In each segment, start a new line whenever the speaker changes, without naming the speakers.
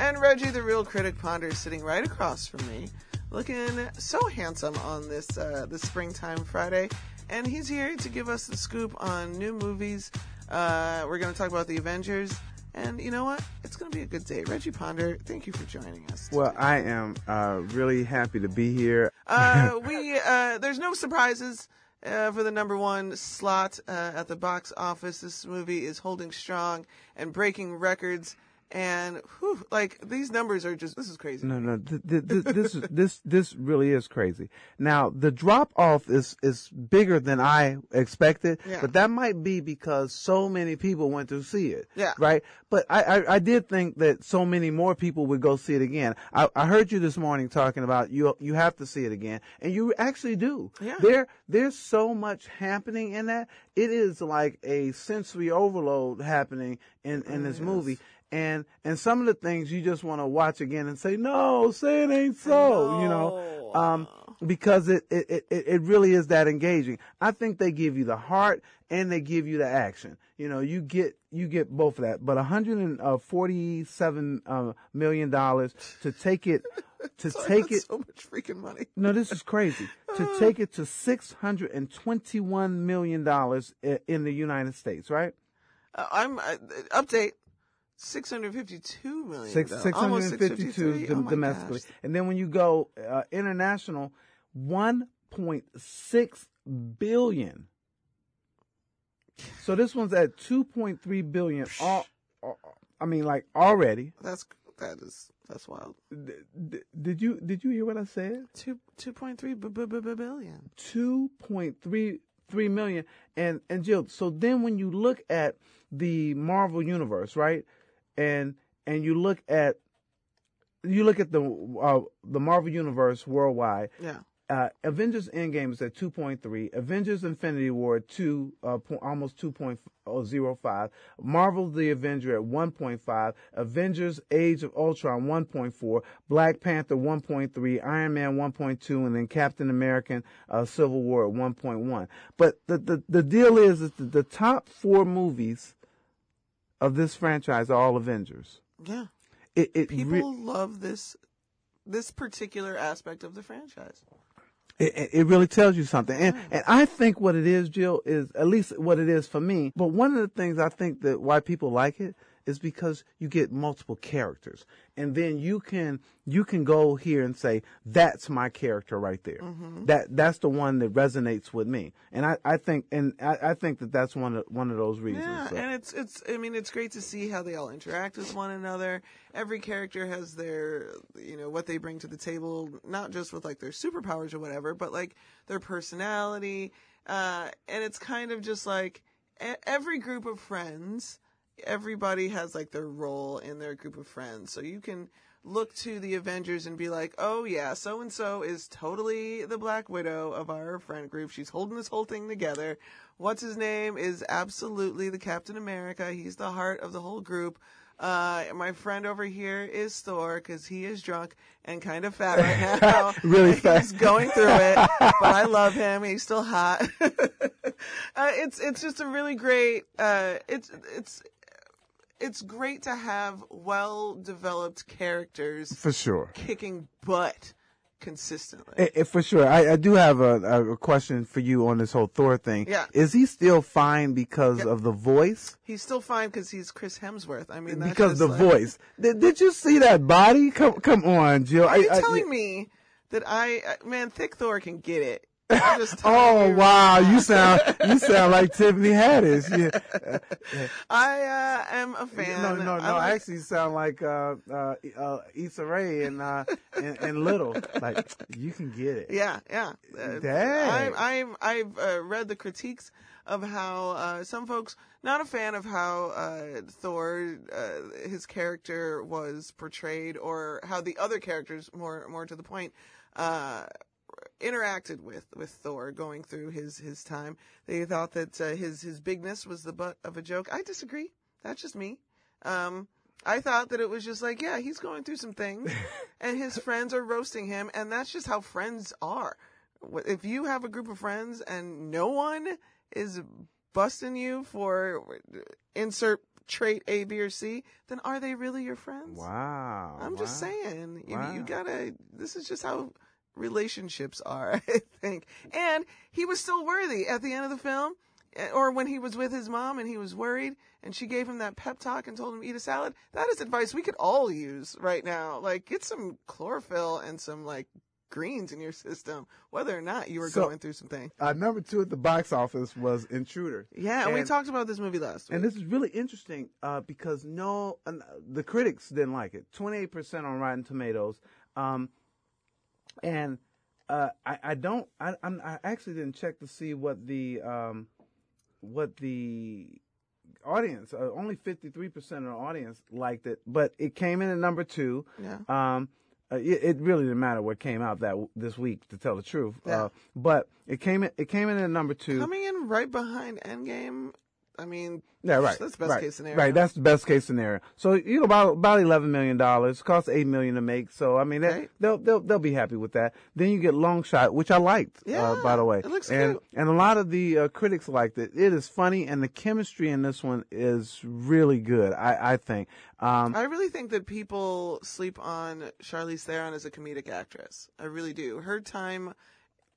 And Reggie, the Reel Critic ponder, is sitting right across from me, looking so handsome on this uh, this springtime Friday. And he's here to give us the scoop on new movies. Uh, we're going to talk about the Avengers. And you know what? It's going to be a good day. Reggie Ponder, thank you for joining us.
Well, I am uh, really happy to be here.
uh, we uh, there's no surprises uh, for the number one slot uh, at the box office. This movie is holding strong and breaking records. And whew, like these numbers are just this is crazy.
No, no, th- th- th- this is this this really is crazy. Now the drop off is is bigger than I expected,
Yeah.
but that might be because so many people went to see it.
Yeah.
Right. But I, I I did think that so many more people would go see it again. I, I heard you this morning talking about you you have to see it again, and you actually do.
Yeah.
There there's so much happening in that. It is like a sensory overload happening in in this movie. And and some of the things you just want to watch again and say, no, say it ain't so, you know, um, because it, it it it really is that engaging. I think they give you the heart and they give you the action. You know, you get you get both of that. But 147 uh, million dollars to take it to take it
so much freaking money.
no, this is crazy. to take it to six hundred and twenty-one million dollars in the United States, right?
Uh, I'm uh, update. Six hundred fifty-two million.
Six
though.
six hundred
Almost
and fifty-two
653.
dom-
Oh
domestically,
gosh.
and then when you go uh, international, one point six billion. So this one's at two point three billion. All, all- I mean, like already.
That's that is that's wild.
D- d- did you did you hear what I said?
Two two point three b- b- b- billion.
two point three three million. And and Jill, so then when you look at the Marvel universe, right, and and you look at you look at the uh, the Marvel universe worldwide.
Yeah.
Uh, Avengers Endgame is at 2.3. Avengers Infinity War two, uh, po- almost 2.05. Marvel the Avenger at 1.5. Avengers Age of Ultron 1.4. Black Panther 1.3. Iron Man 1.2. And then Captain American uh, Civil War at 1.1. But the, the, the deal is that the, the top four movies of this franchise are all Avengers.
Yeah.
It, it
People
re-
love this this particular aspect of the franchise.
It, it- it really tells you something. And, and I think what it is, Jill, is at least what it is for me. But one of the things I think that why people like it is because you get multiple characters. And then you can, you can go here and say, that's my character right there. That, that's the one that resonates with me. And I, I think, and I, I think that that's one of, one of those reasons.
Yeah,
So-
and it's it's I mean it's great to see how they all interact with one another. Every character has their you know what they bring to the table, not just with like their superpowers or whatever, but like their personality. Uh, and it's kind of just like every group of friends, everybody has like their role in their group of friends. So you can look to the Avengers and be like, oh yeah, so and so is totally the Black Widow of our friend group. She's holding this whole thing together. What's his name is absolutely the Captain America. He's the heart of the whole group. Uh, my friend over here is Thor because he is drunk and kind of fat right now.
Really fat.
He's going through it, but I love him. He's still hot. uh, it's it's just a really great. Uh, it's it's it's great to have well developed characters
for sure.
kicking butt consistently.
Eh, eh, for sure. I, I do have a, a question for you on this whole Thor thing.
Yeah.
Is he still fine because of the voice?
he's still fine because he's Chris Hemsworth. I mean, that's
because the
like-
voice. Did, did you see that body? Come, come on, Jill.
Are you
I- I-
telling me that I, uh, man, thick Thor can get it?
Oh wow, you sound you sound like Tiffany Haddish. Yeah.
I uh, am a fan.
No, no, no.
I like-
Actually, sound like uh, uh, uh, Issa Rae and, uh, and and Little. Like you can get it.
Yeah, yeah. Uh,
Dang.
I, I'm, I've uh, read the critiques of how uh, some folks not a fan of how uh, Thor, uh, his character was portrayed, or how the other characters, more more to the point, uh, interacted with with Thor going through his his time. They thought that uh, his his bigness was the butt of a joke. I disagree. That's just me. Um, I thought that it was just like, yeah, he's going through some things, and his friends are roasting him, and that's just how friends are. If you have a group of friends and no one is busting you for insert trait A, B, or C, then are they really your friends?
Wow.
I'm just
wow.
saying, you,
Wow.
you gotta, this is just how relationships are, I think. And he was still worthy at the end of the film, eh, or when he was with his mom and he was worried and she gave him that pep talk and told him to eat a salad. That is advice we could all use right now. Like, get some chlorophyll and some, like, greens in your system, whether or not you were
So-
going through something.
Uh, number two at the box office was Intruder.
Yeah, and we talked about this movie last week.
And this is really interesting uh, because no, uh, the critics didn't like it. Twenty eight percent on Rotten Tomatoes, um, and uh, I, I don't. I, I'm, I actually didn't check to see what the um, what the audience. Uh, only fifty three percent of the audience liked it, but it came in at number two.
yeah.
Um, uh, it, it really didn't matter what came out that this week, to tell the truth.
Yeah.
Uh, but it came in. It came in at number two.
Coming in right behind Endgame, I mean,
Yeah, right.
That's best
right,
case scenario.
Right, that's the best case scenario. So you know about about eleven million dollars. Cost eight million to make. So I mean, that,
Right.
they'll they'll they'll be happy with that. Then you get Long Shot, which I liked.
Yeah,
uh, by the way,
it looks
and
cute.
and a lot of the uh, critics liked it. It is funny, and the chemistry in this one is really good. I I think. Um,
I really think that people sleep on Charlize Theron as a comedic actress. I really do. Her time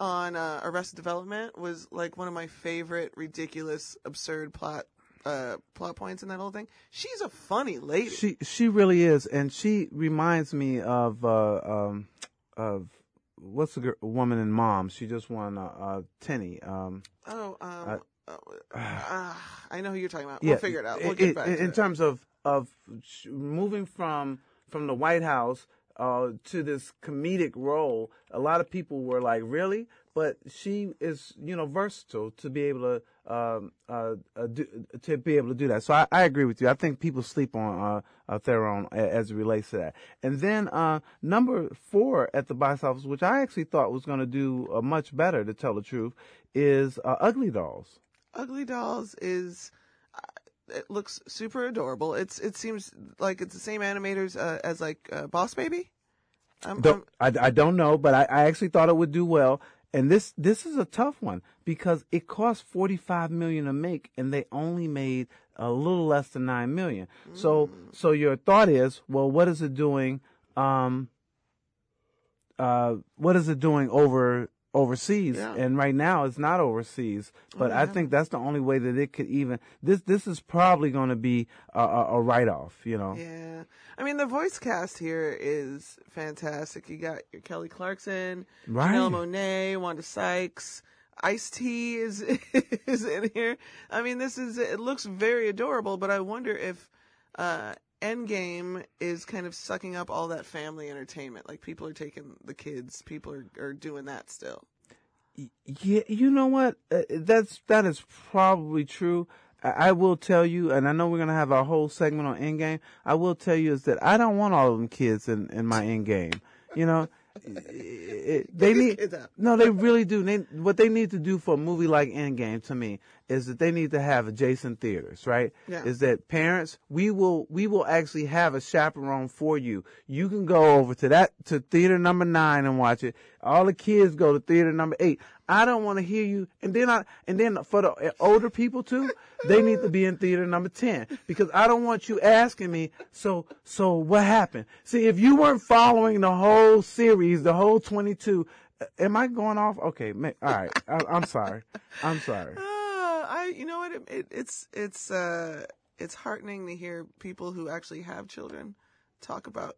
on uh, Arrested Development was like one of my favorite ridiculous, absurd plot uh, plot points in that whole thing. She's a funny lady.
she she really is, and she reminds me of uh, um, of what's the gir- woman in Mom? She just won uh, uh, Tenny. Um,
oh, um, uh, uh, I know who you're talking about.
yeah,
we'll figure it out. We'll
it-
get
it-
back
in,
it.
terms of of sh- moving from from the White House uh, to this comedic role. A lot of people were like, "Really?" But she is, you know, versatile to be able to um, uh, uh, do, to be able to do that. So I, I agree with you. I think people sleep on uh, uh, Theron as it relates to that. And then uh, number four at the box office, which I actually thought was going to do uh, much better, to tell the truth, is Ugly Dolls.
Ugly Dolls is it looks super adorable. It's it seems like it's the same animators uh, as like uh, Boss Baby. I'm,
Don't, I, I don't know, but I, I actually thought it would do well. And this this is a tough one because it cost forty five million to make, and they only made a little less than nine million. So so your thought is, well, what is it doing? Um, uh, what is it doing over overseas?
Yeah.
And right now, it's not overseas. But I think that's the only way that it could even. This this is probably going to be a, a, a write off. You know.
Yeah. I mean, the voice cast here is fantastic. You got your Kelly Clarkson,
Right.
Janelle Monáe, Wanda Sykes, Ice T is is in here. I mean, this is it looks very adorable, but I wonder if uh, Endgame is kind of sucking up all that family entertainment. Like people are taking the kids, people are, are doing that still.
Yeah, you know what? Uh, that's that is probably true. I, I will tell you, and I know we're gonna have a whole segment on Endgame. I will tell you is that I don't want all of them kids in in my Endgame. You know, they need no, they really do. They, what they need to do for a movie like Endgame to me is that they need to have adjacent theaters, right?
Yeah.
Is that parents? We will we will actually have a chaperone for you. You can go over to that to theater number nine and watch it. All the kids go to theater number eight. I don't want to hear you. And then I and then for the older people too, they need to be in theater number ten because I don't want you asking me. So so what happened? See, if you weren't following the whole series, the whole twenty two. Am I going off? Okay, all right. I, I'm sorry. I'm sorry.
Uh, I, you know what? It, it, it's it's uh it's heartening to hear people who actually have children talk about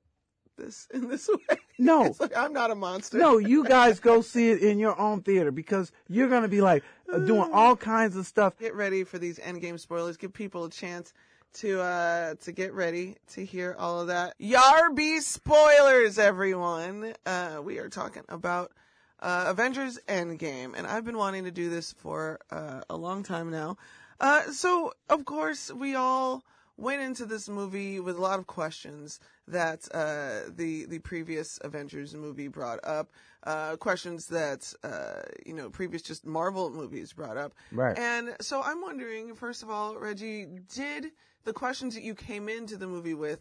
this in this way.
No.
like I'm not a monster.
No, you guys go see it in your own theater because you're going to be like uh, doing all kinds of stuff.
Get ready for these endgame spoilers. Give people a chance to uh to get ready to hear all of that. Yarby spoilers, everyone. Uh, we are talking about uh, Avengers Endgame, and I've been wanting to do this for uh, a long time now. Uh, so of course we all went into this movie with a lot of questions that uh, the the previous Avengers movie brought up, uh, questions that uh, you know previous just Marvel movies brought up.
Right.
And so I'm wondering, first of all, Reggie, did the questions that you came into the movie with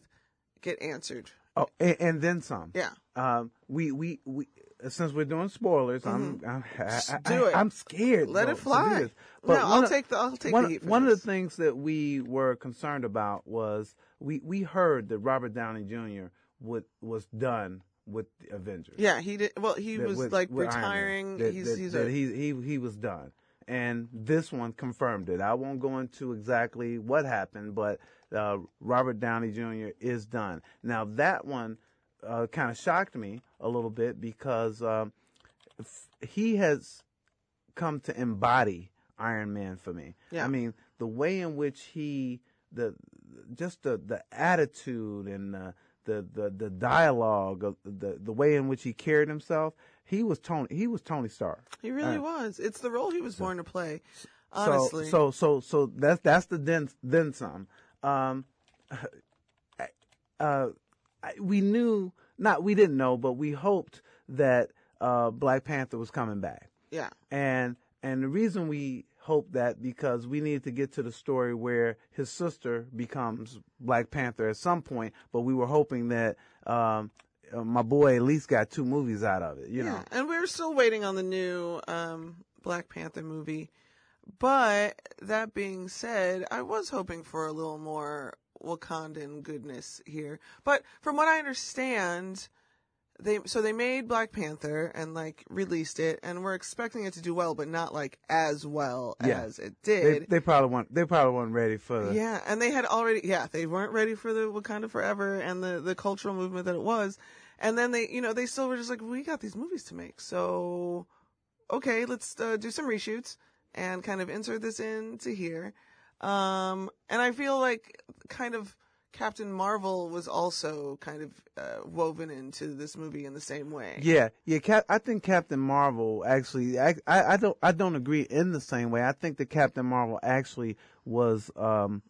get answered
Oh, and, and then some.
Yeah.
Um, we we we since we're doing spoilers, I'm I'm I, I,
do it.
I'm scared.
Let
though,
it fly.
this.
No, I'll
of-
take the- I'll take
one,
the heat
one of the things that we were concerned about was we we heard that Robert Downey Jr. would was done with the Avengers.
Yeah, he did. Well, he
that
was
with-
like
with
retiring.
That,
he's
that-
he's a,
he he he was done, and this one confirmed it. I won't go into exactly what happened, but uh, Robert Downey Jr. is done. Now that one uh, kind of shocked me a little bit because um, f- he has come to embody Iron Man for me.
Yeah.
I mean, the way in which he the just the the attitude and the the the, the dialogue the the way in which he carried himself, he was Tony he was Tony Stark.
he really
Uh,
was. It's the role he was born to play. Honestly,
so so so that's that's the then then some. Um, uh, we knew not we didn't know, but we hoped that uh, Black Panther was coming back.
yeah,
and and the reason we hoped that because we needed to get to the story where his sister becomes Black Panther at some point, but we were hoping that um, uh, my boy at least got two movies out of it. You know,
yeah. And we're still waiting on the new um, Black Panther movie. But that being said, I was hoping for a little more Wakandan goodness here. But from what I understand, they so they made Black Panther and like released it, and we're expecting it to do well, but not like as well
Yeah.
as it
they
did.
they probably weren't they probably weren't ready for the
Yeah, and they had already yeah, they weren't ready for the Wakanda Forever and the the cultural movement that it was. And then they, you know, they still were just like, we got these movies to make. So okay, let's uh, do some reshoots and kind of insert this into here. Um and I feel like kind of Captain Marvel was also kind of uh, woven into this movie in the same way.
Yeah, yeah. Cap- I think Captain Marvel actually. I, I, I don't. I don't agree in the same way. I think that Captain Marvel actually was um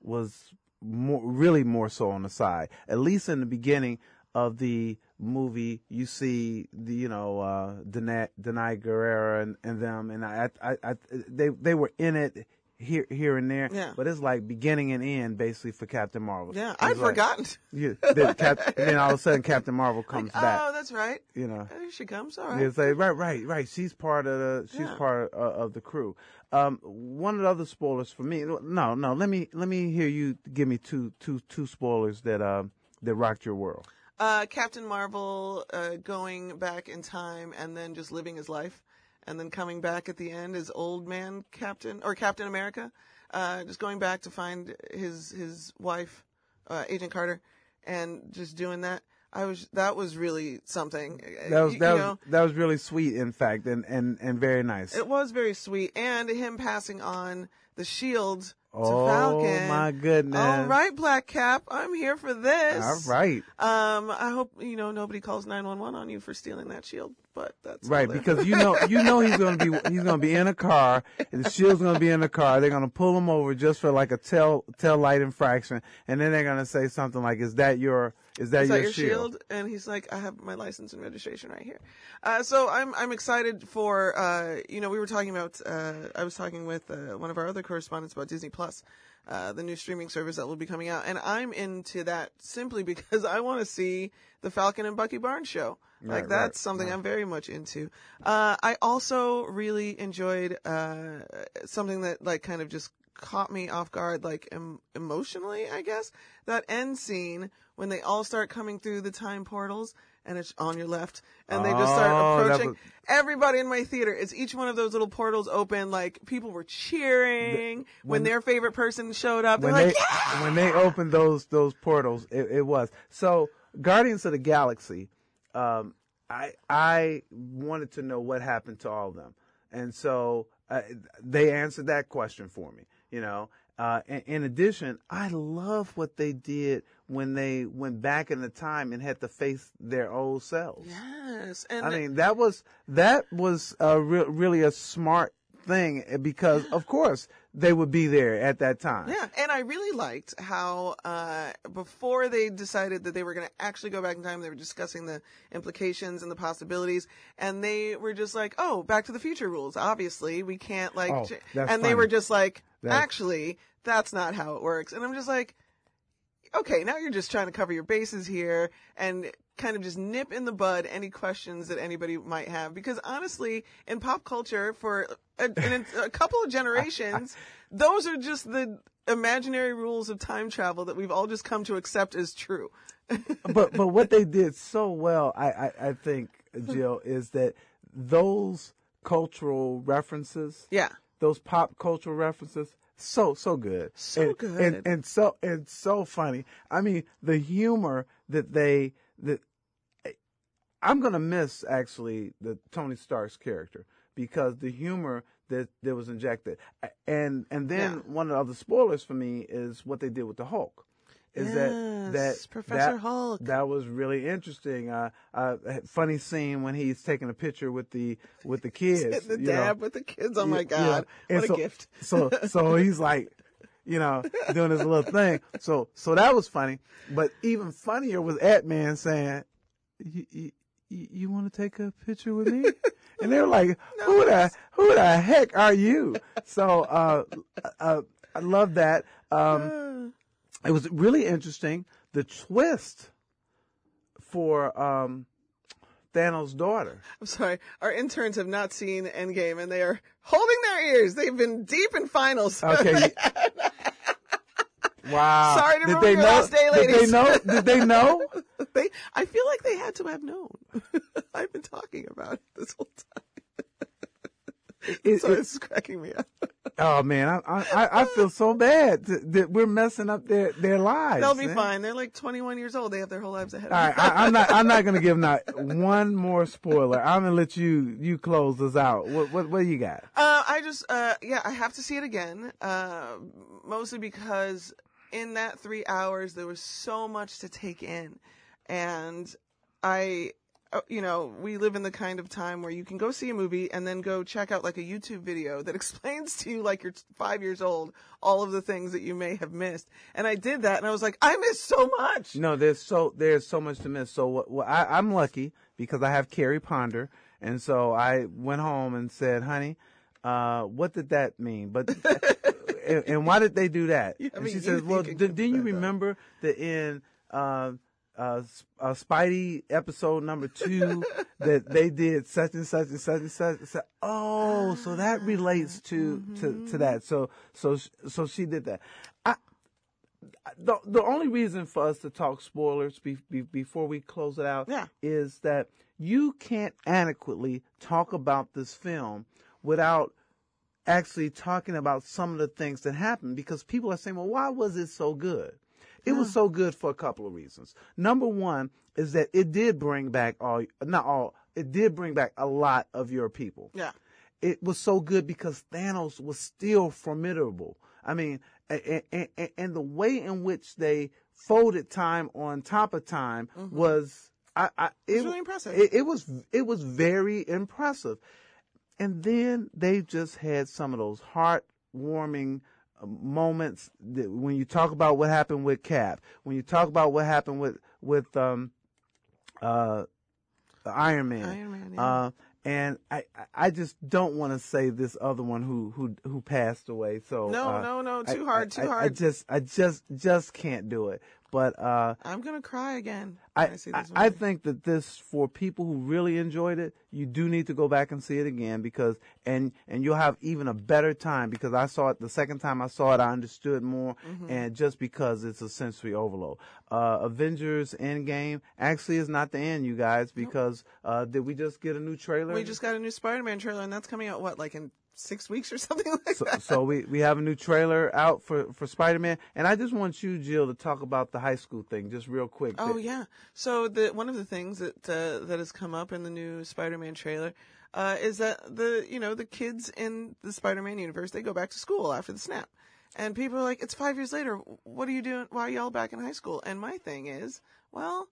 was more really more so on the side. At least in the beginning of the movie, you see the you know uh Danai, Danai Gurira and, and them, and I, I I they they were in it here here and there.
Yeah.
But it's like beginning and end basically for Captain Marvel.
Yeah, I'd
like-
forgotten.
Yeah, that Cap- then all of a sudden Captain Marvel comes
Like,
back.
oh, that's right.
You know.
There she comes. All right.
Yeah, say right, right, right. She's part of the she's
Yeah.
part of, of the crew. Um, one of the other spoilers for me. No, no. Let me let me hear you give me two two two spoilers that um that rocked your world.
uh, Captain Marvel uh, going back in time and then just living his life, and then coming back at the end as old man Captain or Captain America, uh, just going back to find his his wife, uh, Agent Carter, and just doing that. I was that was really something.
That was
You-
that
you
was that was really sweet, in fact, and and and very nice.
it was very sweet, and him passing on the shield
oh
Falcon.
my goodness!
All right, Black Cap, I'm here for this.
all right,
Um, I hope you know nobody calls nine one one on you for stealing that shield, but that's
right. Because you know you know he's gonna be he's gonna be in a car, and the shield's gonna be in the car. They're gonna pull him over just for like a tail tail light infraction, and then they're gonna say something like, "Is that your is that
is
your,
that your
shield?
shield? And he's like, I have my license and registration right here. Uh, so I'm I'm excited for uh, you know we were talking about uh, I was talking with uh, one of our other correspondents about Disney Plus. Uh, the new streaming service that will be coming out, and I'm into that simply because I want to see the Falcon and Bucky Barnes show. Like that's
right,
something I'm very much into. Uh, I also really enjoyed uh, something that like kind of just caught me off guard, like em- emotionally, I guess. That end scene when they all start coming through the time portals and it's on your left and they just start
Oh, that
approaching
was-
everybody in my theater. It's each one of those little portals open, like people were cheering when,
when-
their favorite person showed up. They're
when
like,
they
yeah!
when they opened those those portals, it, it was so. Guardians of the Galaxy, um, I I wanted to know what happened to all of them, and so uh, they answered that question for me. You know, uh, in, in addition, I love what they did when they went back in the time and had to face their old selves.
Yes. And
I mean, that was that was uh, re- really a smart thing eh, because, of course, they would be there at that time.
Yeah, and I really liked how uh, before they decided that they were going to actually go back in time, they were discussing the implications and the possibilities, and they were just like, "Oh, Back to the Future rules. Obviously, we can't like,"
Oh,
ch-"
that's
and they were just like,
That's-
"Actually, that's not how it works." And I'm just like, okay, now you're just trying to cover your bases here and kind of just nip in the bud any questions that anybody might have. Because honestly, in pop culture, for a, in a couple of generations, those are just the imaginary rules of time travel that we've all just come to accept as true.
but but what they did so well, I, I, I think, Jill, hmm. is that those cultural references,
Yeah.
those pop cultural references, so so good,
So
and,
good.
and and so and so funny. I mean, the humor that they that I'm gonna miss actually the Tony Stark's character because the humor that that was injected, and and then
Yeah.
one of the other spoilers for me is what they did with the Hulk. Is that that
Yes, Professor
that,
Hulk.
That was really interesting. Uh, uh, funny scene when he's taking a picture with the with the kids.
The
you know.
with the kids. Oh my
Yeah,
God.
yeah.
What
And
a gift.
so so he's like, you know, doing this little thing. So so that was funny. But even funnier was Ant Man saying, "You, you, you want to take a picture with me?" And they're like, "Who the who the heck are you?" So uh, uh, I love that. Um, it was really interesting. The twist for um, Thanos' daughter.
I'm sorry. Our interns have not seen Endgame and they are holding their ears. They've been deep in finals.
Okay. Wow.
Sorry to
did
ruin
they
your
know?
last day, ladies.
Did they know? Did they know?
they, I feel like they had to have known. I've been talking about it this whole time.
It-
Sorry,
it-
this cracking me up.
oh man, I, I I feel so bad that we're messing up their their lives.
They'll be
man.
fine. They're like 21 years old. They have their whole lives ahead of
All
them.
right, I, I'm not. I'm not gonna give not one more spoiler. I'm gonna let you you close us out. What what what do you got?
Uh, I just, uh, yeah, I have to see it again. Uh, mostly because in that three hours there was so much to take in, and I, you know, we live in the kind of time where you can go see a movie and then go check out like a YouTube video that explains to you like you're five years old all of the things that you may have missed. And I did that, and I was like, I missed so much.
No, there's so there's so much to miss. So what, what I, I'm lucky because I have Carrie Ponder, and so I went home and said, "Honey, uh, what did that mean?" But and, and why did they do that?
Yeah, I
and she says, "Well,
think
d-
it could
didn't you
that.
remember that in uh, uh, uh, Spidey episode number two that they did such and such and such and such?" I said, "Oh, so that relates to to to that." So so so she did that. I, the the only reason for us to talk spoilers be, be, before we close it out
Yeah.
is that you can't adequately talk about this film without actually talking about some of the things that happened because people are saying, well, why was it so good? It was so good for a couple of reasons. Number one is that it did bring back all, not all, it did bring back a lot of your people
Yeah.
it was so good because Thanos was still formidable. I mean, and, and, and the way in which they folded time on top of time was, I, I it,
Mm-hmm. really impressive.
It, it was, it was very impressive. And then they just had some of those heartwarming moments that when you talk about what happened with Cap, when you talk about what happened with with um, uh, Iron Man,
Iron Man, yeah.
uh, and I, I- just don't want to say this other one who who who passed away. So
No,
uh,
no, no, too hard,
I-
too
I- I just I just just can't do it. But uh,
I'm gonna cry again. when
I,
see
I, I
movie.
think that this for people who really enjoyed it, you do need to go back and see it again because and and you'll have even a better time because I saw it the second time I saw it I understood more
Mm-hmm.
and just because it's a sensory overload. Uh, Avengers Endgame actually is not the end, you guys, because uh, did we just get a new trailer?
We just got a new Spider-Man trailer, and that's coming out what, like in six weeks or something like
so,
that.
so we, we have a new trailer out for, for Spider Man, and I just want you, Jill, to talk about the high school thing just real quick.
Oh yeah. So the one of the things that uh, that has come up in the new Spider-Man trailer uh, is that the you know the kids in the Spider-Man universe they go back to school after the snap, and people are like, it's five years later. What are you doing? Why are y'all back in high school? And my thing is, well,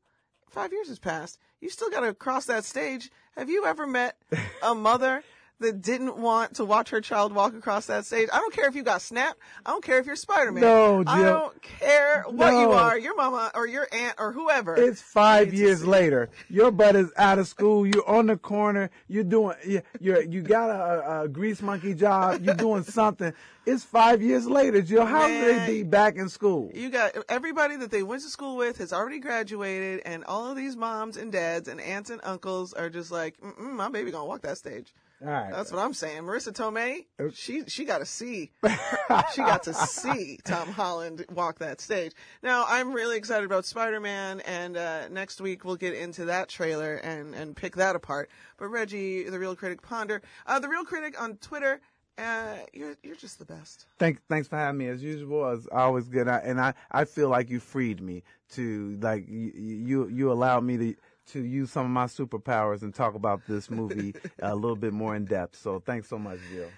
five years has passed. You still got to cross that stage. Have you ever met a mother? That didn't want to watch her child walk across that stage. I don't care if you got snapped. I don't care if you're Spider Man.
No, Jill.
I don't care what you are, your mama or your aunt or whoever.
It's five years later. Your butt is out of school. You're on the corner. You're doing. you- You're you got a, a grease monkey job. You're doing something. It's five years later, Jill. How would they be back in school?
You got everybody that they went to school with has already graduated, and all of these moms and dads and aunts and uncles are just like, "My baby gonna walk that stage."
All right.
That's what I'm saying. Marisa Tomei,
Uh,
she she got to see, she got to see Tom Holland walk that stage. Now I'm really excited about Spider-Man, and uh, next week we'll get into that trailer and and pick that apart. But Reggie, the Reel Critic Ponder, uh, the Reel Critic on Twitter, uh, you're you're just the best.
Thank, thanks for having me as usual. As always good, I, and I, I feel like you freed me to like you, you, you allowed me to to use some of my superpowers and talk about this movie uh, a little bit more in depth. So thanks so much, Jill.